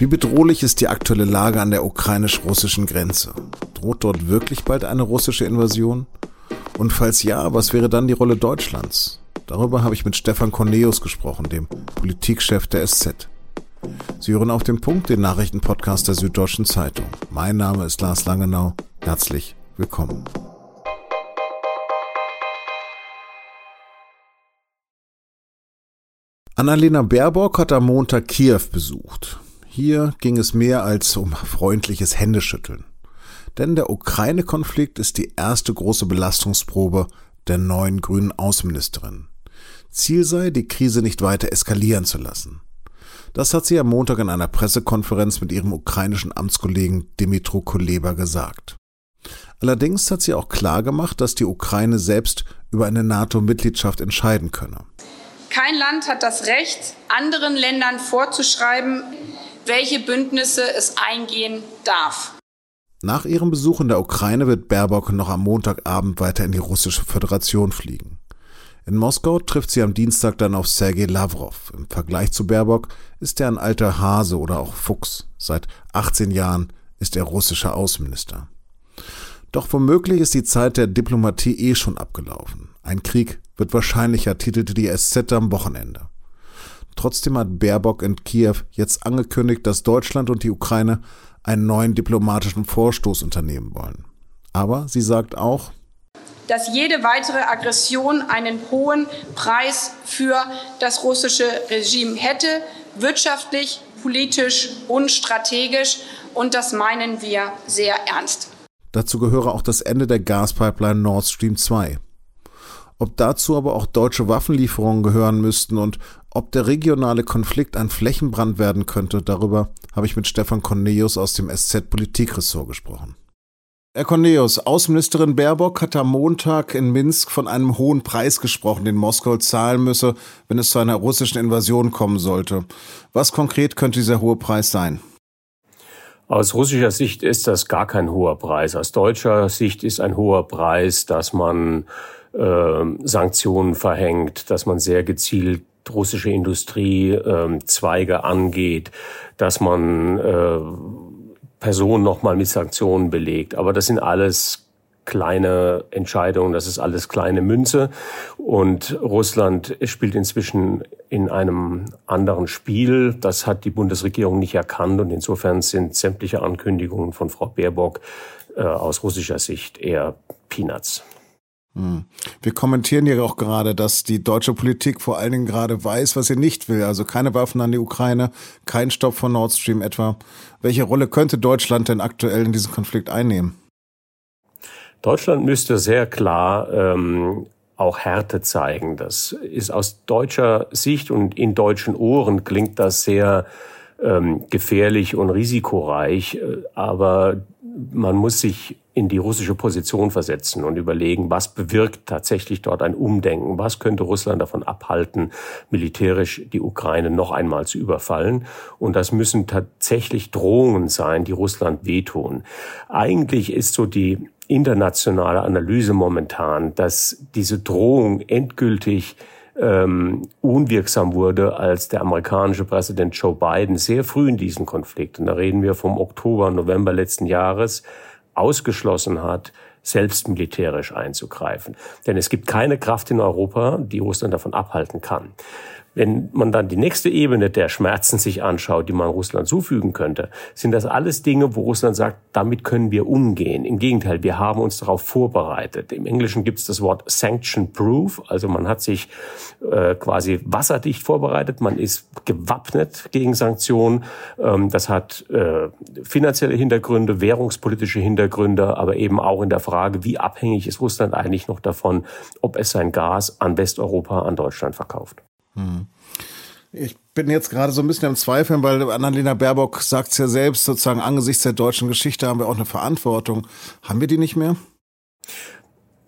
Wie bedrohlich ist die aktuelle Lage an der ukrainisch-russischen Grenze? Droht dort wirklich bald eine russische Invasion? Und falls ja, was wäre dann die Rolle Deutschlands? Darüber habe ich mit Stefan Corneus gesprochen, dem Politikchef der SZ. Sie hören auf den Punkt den Nachrichtenpodcast der Süddeutschen Zeitung. Mein Name ist Lars Langenau. Herzlich willkommen. Annalena Baerbock hat am Montag Kiew besucht. Hier ging es mehr als um freundliches Händeschütteln. Denn der Ukraine-Konflikt ist die erste große Belastungsprobe der neuen grünen Außenministerin. Ziel sei, die Krise nicht weiter eskalieren zu lassen. Das hat sie am Montag in einer Pressekonferenz mit ihrem ukrainischen Amtskollegen Dimitro Kuleba gesagt. Allerdings hat sie auch klargemacht, dass die Ukraine selbst über eine NATO-Mitgliedschaft entscheiden könne. Kein Land hat das Recht, anderen Ländern vorzuschreiben, welche Bündnisse es eingehen darf. Nach ihrem Besuch in der Ukraine wird Baerbock noch am Montagabend weiter in die russische Föderation fliegen. In Moskau trifft sie am Dienstag dann auf Sergei Lavrov. Im Vergleich zu Baerbock ist er ein alter Hase oder auch Fuchs. Seit 18 Jahren ist er russischer Außenminister. Doch womöglich ist die Zeit der Diplomatie eh schon abgelaufen. Ein Krieg wird wahrscheinlicher, titelte die SZ am Wochenende. Trotzdem hat Baerbock in Kiew jetzt angekündigt, dass Deutschland und die Ukraine einen neuen diplomatischen Vorstoß unternehmen wollen. Aber sie sagt auch, dass jede weitere Aggression einen hohen Preis für das russische Regime hätte, wirtschaftlich, politisch und strategisch. Und das meinen wir sehr ernst. Dazu gehöre auch das Ende der Gaspipeline Nord Stream 2. Ob dazu aber auch deutsche Waffenlieferungen gehören müssten und ob der regionale Konflikt ein Flächenbrand werden könnte, darüber habe ich mit Stefan Cornelius aus dem SZ-Politikressort gesprochen. Herr Cornelius, Außenministerin Baerbock hat am Montag in Minsk von einem hohen Preis gesprochen, den Moskau zahlen müsse, wenn es zu einer russischen Invasion kommen sollte. Was konkret könnte dieser hohe Preis sein? Aus russischer Sicht ist das gar kein hoher Preis. Aus deutscher Sicht ist ein hoher Preis, dass man äh, Sanktionen verhängt, dass man sehr gezielt russische Industriezweige ähm, angeht, dass man äh, Personen nochmal mit Sanktionen belegt. Aber das sind alles kleine Entscheidungen, das ist alles kleine Münze. Und Russland spielt inzwischen in einem anderen Spiel. Das hat die Bundesregierung nicht erkannt. Und insofern sind sämtliche Ankündigungen von Frau Baerbock äh, aus russischer Sicht eher Peanuts. Hm. Wir kommentieren ja auch gerade, dass die deutsche Politik vor allen Dingen gerade weiß, was sie nicht will. Also keine Waffen an die Ukraine, kein Stopp von Nord Stream etwa. Welche Rolle könnte Deutschland denn aktuell in diesem Konflikt einnehmen? Deutschland müsste sehr klar ähm, auch Härte zeigen. Das ist aus deutscher Sicht und in deutschen Ohren klingt das sehr ähm, gefährlich und risikoreich. Äh, aber man muss sich in die russische Position versetzen und überlegen, was bewirkt tatsächlich dort ein Umdenken, was könnte Russland davon abhalten, militärisch die Ukraine noch einmal zu überfallen. Und das müssen tatsächlich Drohungen sein, die Russland wehtun. Eigentlich ist so die internationale Analyse momentan, dass diese Drohung endgültig ähm, unwirksam wurde, als der amerikanische Präsident Joe Biden sehr früh in diesem Konflikt, und da reden wir vom Oktober, November letzten Jahres, ausgeschlossen hat, selbst militärisch einzugreifen. Denn es gibt keine Kraft in Europa, die Russland davon abhalten kann. Wenn man dann die nächste Ebene der Schmerzen sich anschaut, die man Russland zufügen könnte, sind das alles Dinge, wo Russland sagt, damit können wir umgehen. Im Gegenteil, wir haben uns darauf vorbereitet. Im Englischen gibt es das Wort sanction proof, also man hat sich äh, quasi wasserdicht vorbereitet, man ist gewappnet gegen Sanktionen. Ähm, das hat äh, finanzielle Hintergründe, währungspolitische Hintergründe, aber eben auch in der Frage, wie abhängig ist Russland eigentlich noch davon, ob es sein Gas an Westeuropa, an Deutschland verkauft. Hm. Ich bin jetzt gerade so ein bisschen im Zweifeln, weil Annalena Baerbock sagt es ja selbst, sozusagen angesichts der deutschen Geschichte haben wir auch eine Verantwortung. Haben wir die nicht mehr?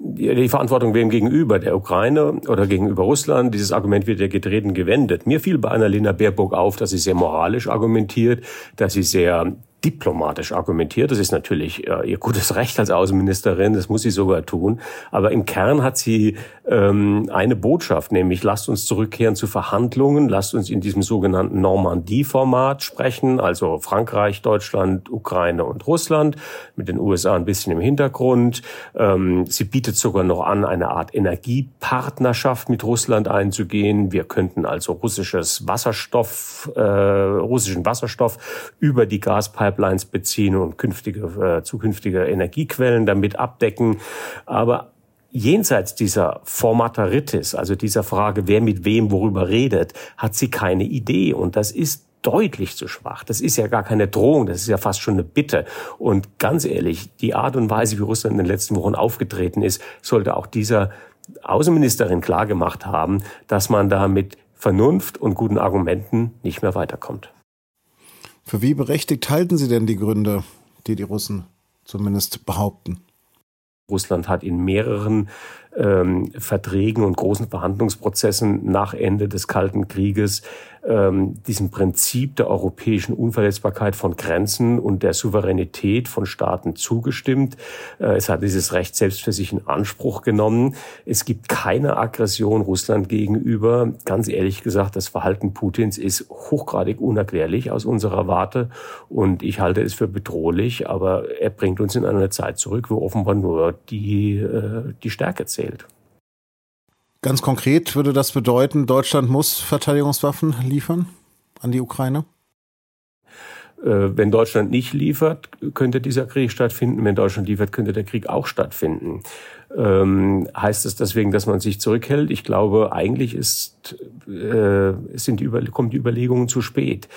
die Verantwortung wem gegenüber, der Ukraine oder gegenüber Russland. Dieses Argument wird ja getreten gewendet. Mir fiel bei Annalena Baerbock auf, dass sie sehr moralisch argumentiert, dass sie sehr diplomatisch argumentiert. Das ist natürlich äh, ihr gutes Recht als Außenministerin, das muss sie sogar tun. Aber im Kern hat sie ähm, eine Botschaft, nämlich lasst uns zurückkehren zu Verhandlungen, lasst uns in diesem sogenannten Normandie-Format sprechen, also Frankreich, Deutschland, Ukraine und Russland, mit den USA ein bisschen im Hintergrund. Ähm, sie bietet sogar noch an, eine Art Energiepartnerschaft mit Russland einzugehen. Wir könnten also russisches Wasserstoff, äh, russischen Wasserstoff über die Gaspipeline Pipelines beziehen und künftige, äh, zukünftige Energiequellen damit abdecken. Aber jenseits dieser Formataritis, also dieser Frage, wer mit wem worüber redet, hat sie keine Idee. Und das ist deutlich zu schwach. Das ist ja gar keine Drohung, das ist ja fast schon eine Bitte. Und ganz ehrlich, die Art und Weise, wie Russland in den letzten Wochen aufgetreten ist, sollte auch dieser Außenministerin klargemacht haben, dass man da mit Vernunft und guten Argumenten nicht mehr weiterkommt. Für wie berechtigt halten Sie denn die Gründe, die die Russen zumindest behaupten? Russland hat in mehreren ähm, Verträgen und großen Verhandlungsprozessen nach Ende des Kalten Krieges ähm, diesem Prinzip der europäischen Unverletzbarkeit von Grenzen und der Souveränität von Staaten zugestimmt. Äh, es hat dieses Recht selbst für sich in Anspruch genommen. Es gibt keine Aggression Russland gegenüber. Ganz ehrlich gesagt, das Verhalten Putins ist hochgradig unerklärlich aus unserer Warte und ich halte es für bedrohlich, aber er bringt uns in eine Zeit zurück, wo offenbar nur die, äh, die Stärke zählt. Ganz konkret würde das bedeuten, Deutschland muss Verteidigungswaffen liefern an die Ukraine? Äh, wenn Deutschland nicht liefert, könnte dieser Krieg stattfinden. Wenn Deutschland liefert, könnte der Krieg auch stattfinden. Ähm, heißt das deswegen, dass man sich zurückhält? Ich glaube, eigentlich ist, äh, sind die Über kommen die Überlegungen zu spät.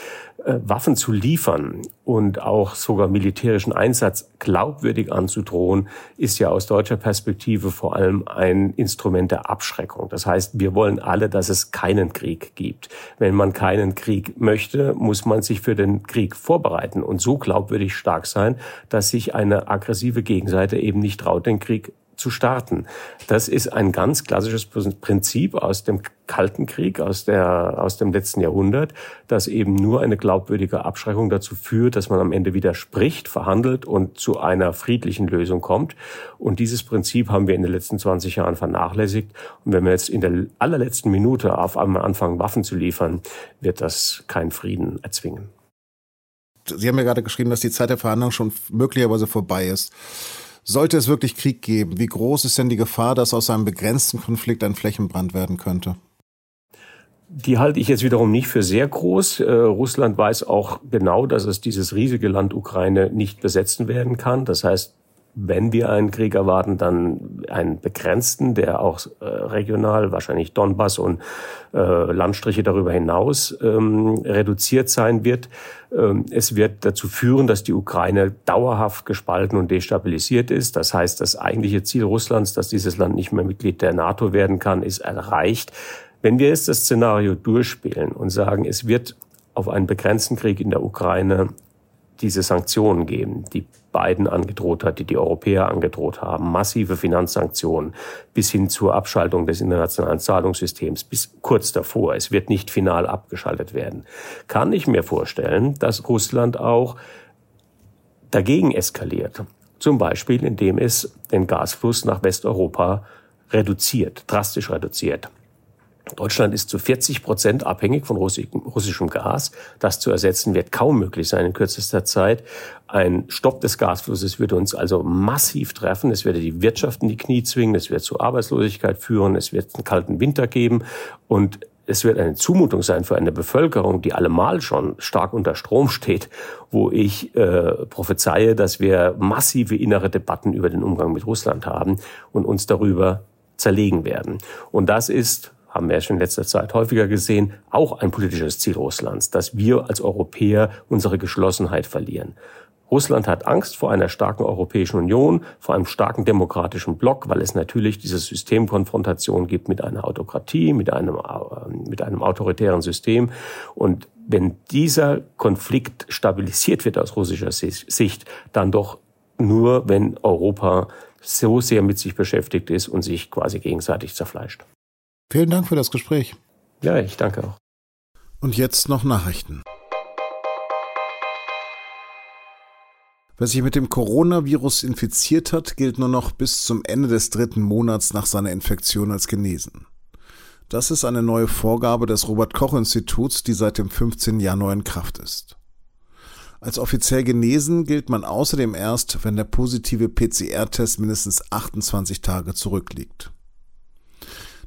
Äh, Waffen zu liefern und auch sogar militärischen Einsatz glaubwürdig anzudrohen, ist ja aus deutscher Perspektive vor allem ein Instrument der Abschreckung. Das heißt, wir wollen alle, dass es keinen Krieg gibt. Wenn man keinen Krieg möchte, muss man sich für den Krieg vorbereiten und so glaubwürdig stark sein, dass sich eine aggressive Gegenseite eben nicht traut, den Krieg zu starten. Das ist ein ganz klassisches Prinzip aus dem Kalten Krieg, aus, der, aus dem letzten Jahrhundert, dass eben nur eine glaubwürdige Abschreckung dazu führt, dass man am Ende wieder spricht, verhandelt und zu einer friedlichen Lösung kommt. Und dieses Prinzip haben wir in den letzten 20 Jahren vernachlässigt. Und wenn wir jetzt in der allerletzten Minute auf einmal anfangen, Waffen zu liefern, wird das keinen Frieden erzwingen. Sie haben ja gerade geschrieben, dass die Zeit der Verhandlungen schon möglicherweise vorbei ist. Sollte es wirklich Krieg geben, wie groß ist denn die Gefahr, dass aus einem begrenzten Konflikt ein Flächenbrand werden könnte? Die halte ich jetzt wiederum nicht für sehr groß. Äh, Russland weiß auch genau, dass es dieses riesige Land Ukraine nicht besetzen werden kann. Das heißt, wenn wir einen Krieg erwarten, dann einen begrenzten, der auch äh, regional, wahrscheinlich Donbass und äh, Landstriche darüber hinaus ähm, reduziert sein wird. Ähm, es wird dazu führen, dass die Ukraine dauerhaft gespalten und destabilisiert ist. Das heißt, das eigentliche Ziel Russlands, dass dieses Land nicht mehr Mitglied der NATO werden kann, ist erreicht. Wenn wir jetzt das Szenario durchspielen und sagen, es wird auf einen begrenzten Krieg in der Ukraine diese Sanktionen geben, die Biden angedroht hat, die die Europäer angedroht haben, massive Finanzsanktionen bis hin zur Abschaltung des internationalen Zahlungssystems, bis kurz davor. Es wird nicht final abgeschaltet werden. Kann ich mir vorstellen, dass Russland auch dagegen eskaliert. Zum Beispiel, indem es den Gasfluss nach Westeuropa reduziert, drastisch reduziert. Deutschland ist zu 40 Prozent abhängig von russischem Gas. Das zu ersetzen wird kaum möglich sein in kürzester Zeit. Ein Stopp des Gasflusses würde uns also massiv treffen. Es würde die Wirtschaft in die Knie zwingen. Es wird zu Arbeitslosigkeit führen. Es wird einen kalten Winter geben. Und es wird eine Zumutung sein für eine Bevölkerung, die allemal schon stark unter Strom steht, wo ich äh, prophezeie, dass wir massive innere Debatten über den Umgang mit Russland haben und uns darüber zerlegen werden. Und das ist haben wir schon in letzter Zeit häufiger gesehen, auch ein politisches Ziel Russlands, dass wir als Europäer unsere Geschlossenheit verlieren. Russland hat Angst vor einer starken Europäischen Union, vor einem starken demokratischen Block, weil es natürlich diese Systemkonfrontation gibt mit einer Autokratie, mit einem, äh, mit einem autoritären System. Und wenn dieser Konflikt stabilisiert wird aus russischer Sicht, dann doch nur, wenn Europa so sehr mit sich beschäftigt ist und sich quasi gegenseitig zerfleischt. Vielen Dank für das Gespräch. Ja, ich danke auch. Und jetzt noch Nachrichten. Wer sich mit dem Coronavirus infiziert hat, gilt nur noch bis zum Ende des dritten Monats nach seiner Infektion als genesen. Das ist eine neue Vorgabe des Robert Koch Instituts, die seit dem 15. Januar in Kraft ist. Als offiziell genesen gilt man außerdem erst, wenn der positive PCR-Test mindestens 28 Tage zurückliegt.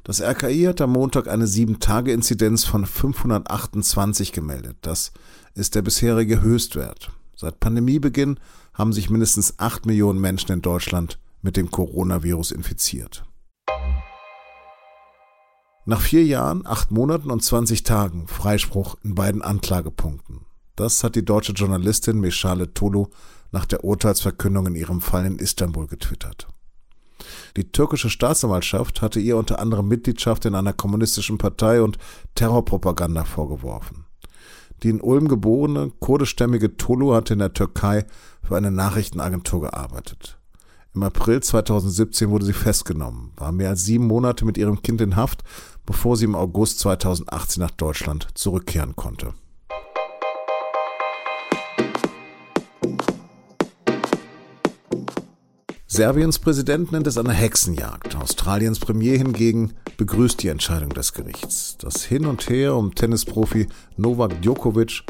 Das RKI hat am Montag eine 7-Tage-Inzidenz von 528 gemeldet. Das ist der bisherige Höchstwert. Seit Pandemiebeginn haben sich mindestens 8 Millionen Menschen in Deutschland mit dem Coronavirus infiziert. Nach vier Jahren, acht Monaten und 20 Tagen Freispruch in beiden Anklagepunkten. Das hat die deutsche Journalistin Meshale Tolu nach der Urteilsverkündung in ihrem Fall in Istanbul getwittert. Die türkische Staatsanwaltschaft hatte ihr unter anderem Mitgliedschaft in einer kommunistischen Partei und Terrorpropaganda vorgeworfen. Die in Ulm geborene kurdischstämmige Tolu hatte in der Türkei für eine Nachrichtenagentur gearbeitet. Im April 2017 wurde sie festgenommen, war mehr als sieben Monate mit ihrem Kind in Haft, bevor sie im August 2018 nach Deutschland zurückkehren konnte. Serbiens Präsident nennt es eine Hexenjagd. Australiens Premier hingegen begrüßt die Entscheidung des Gerichts. Das Hin und Her um Tennisprofi Novak Djokovic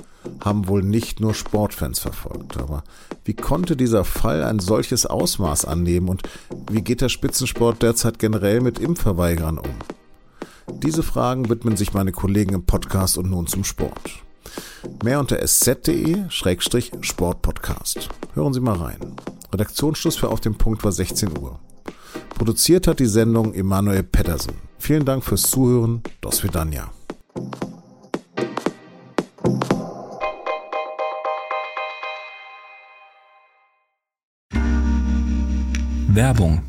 haben wohl nicht nur Sportfans verfolgt. Aber wie konnte dieser Fall ein solches Ausmaß annehmen und wie geht der Spitzensport derzeit generell mit Impfverweigern um? Diese Fragen widmen sich meine Kollegen im Podcast und nun zum Sport. Mehr unter sz.de-sportpodcast. Hören Sie mal rein. Redaktionsschluss für Auf dem Punkt war 16 Uhr. Produziert hat die Sendung Emanuel Pedersen. Vielen Dank fürs Zuhören. Dos Vidania. Werbung.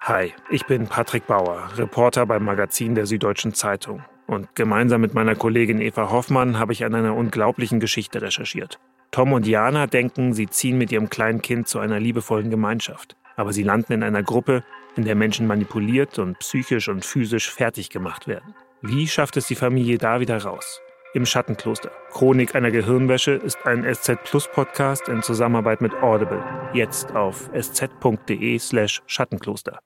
Hi, ich bin Patrick Bauer, Reporter beim Magazin der Süddeutschen Zeitung. Und gemeinsam mit meiner Kollegin Eva Hoffmann habe ich an einer unglaublichen Geschichte recherchiert. Tom und Jana denken, sie ziehen mit ihrem kleinen Kind zu einer liebevollen Gemeinschaft. Aber sie landen in einer Gruppe, in der Menschen manipuliert und psychisch und physisch fertig gemacht werden. Wie schafft es die Familie da wieder raus? Im Schattenkloster. Chronik einer Gehirnwäsche ist ein SZ Plus Podcast in Zusammenarbeit mit Audible. Jetzt auf sz.de slash Schattenkloster.